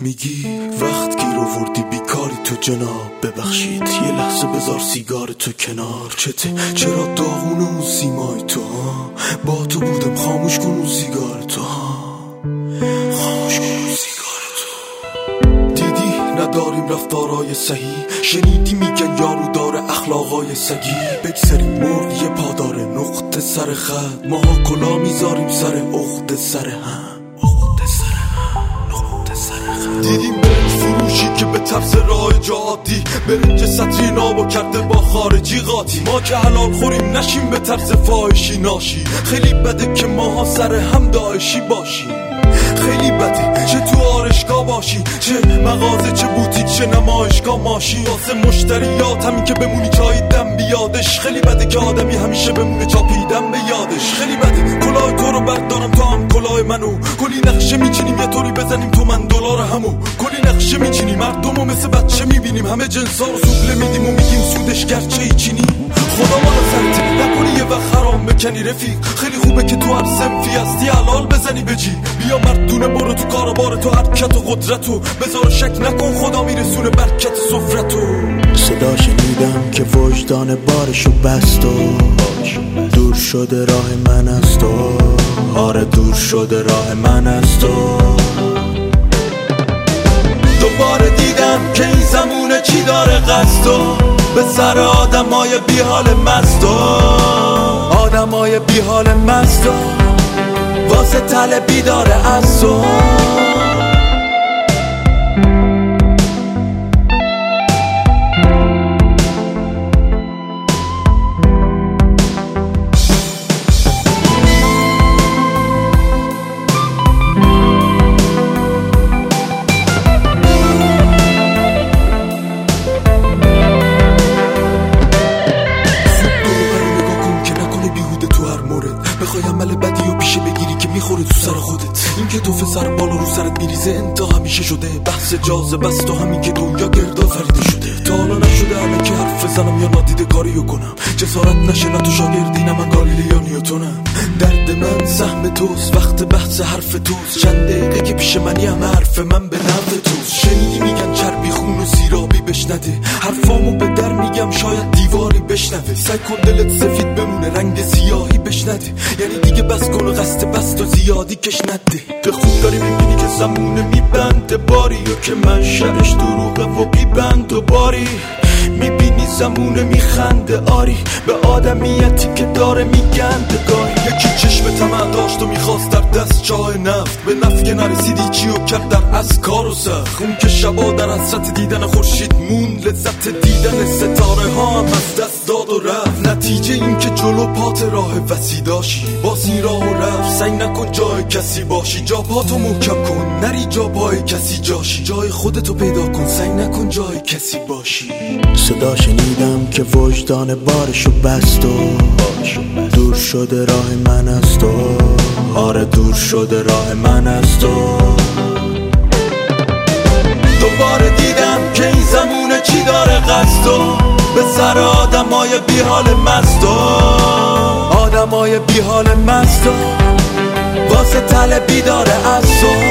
میگی وقت گیر آوردی بیکاری تو جناب. ببخشید یه لحظه بذار سیگار تو کنار. چته چرا داغون اون سیمای تو ها؟ با تو بودم خاموش کن اون سیگار تو ها. خاموش کن اون سیگار تو. دیدی نداریم رفتارای صحیح. شنیدی میگن یارو داره اخلاقای سگی. بگذاریم مرد یه پادار نقطه سر خط. ماها کلا می‌ذاریم سر اخت سر هم. دیدیم فروشی که به طرز راه جادی برنج سطری نابو کرده با خارجی قاطی. ما که حلال خوریم نشیم به طرز فاحشی ناشی. خیلی بده که ماها سر هم داعشی باشیم خیلی بده چه تو آرشگاه باشی چه مغازه چه بوتیک چه نمایشگاه ماشی. واسه مشتریات همین که بمونی چای دم بیادش. خیلی بده که آدمی همیشه بمونه چاپیدم به یادش. خیلی بده کلاه تو رو بردارم کلاه منو. کلی نقشه میچینیم یه طوری بزنیم تو من دلار همو. کلی نقشه میچینیم مردم و مثل بچه می‌بینیم. همه جنسا رو سوبله میدیم و میگیم سودش گرچه ایچینیم خدا ما رو سرت نکنی یه وقت حرام بکنی رفیق. خیلی خوبه که تو هر سنفی هستی حلال بزنی بجی بیا مردونه برو تو کار بار تو حرکت و قدرتو. بذار شک نکن خدا میرسونه برکت سفرتو صدا شنیدم که وجدان بارشو بست و دور شده راه من است و آره دور شده راه من است و دوباره دیدم که این زمونه چی داره قصد و به سر آدمای بی حال مست و آدمای بی حال مست و واسه تل بیداره از تو. می‌خوره تو سر خودت. این که تو سر بالا رو سرت میریزه انتا همیشه شده. بحث جازه بس تو همین که دنیا گردا فریده شده. تا حالا نشده همه که حرف بزنم یا نادیده کاریو کنم. جسارت نشه نه تو شاگردی نه من گالیله یا نیوتونم درد من سهم توست وقت بحث حرف توست. چند دقیقه که پیش منی هم حرف من به نفع توست. شنیدی میگن چربی خون و سیرابی بشنده حرفامو به در میگم شاید دیواری بشنوه. سعی دلت سفید بمونه رنگ سیاهی بشنده یعنی دیگه بس کن و قصد بست و زیادی کش نده به خوب داری می‌بینی که زمونه میبنده. باری و که من شرش دروغه و بیبند و باری. می‌بینی زمونه میخنده. آری به آدمیتی که داره میگنده. گاهی یکی چشم تمه داشت و می‌خواست در دست جای نفت. به نفت که نرسیدی چی و کرد در از کار و سخت. اون که شبا در حسرت دیدن خورشید مون لذت دیدن ستاره ها هم از دست داد و رفت. نتیجه این که جلو پات راه وسی داشی. باز این راه و رفت. سعی نکن جای کسی باشی. جا پاتو محکم کن. نری جا پای کسی جاشی. جای خودتو پیدا کن. سعی نکن جای کسی باشی. صدا شنیدم که وجدان بارشو بست و دور شده راه من است و آره دور شده راه من است و دوباره دیدم که این زمونه چی داره قصد و به سر آدمای بی حال مست و آدمای بی حال مست و واسه تل بیداره از تو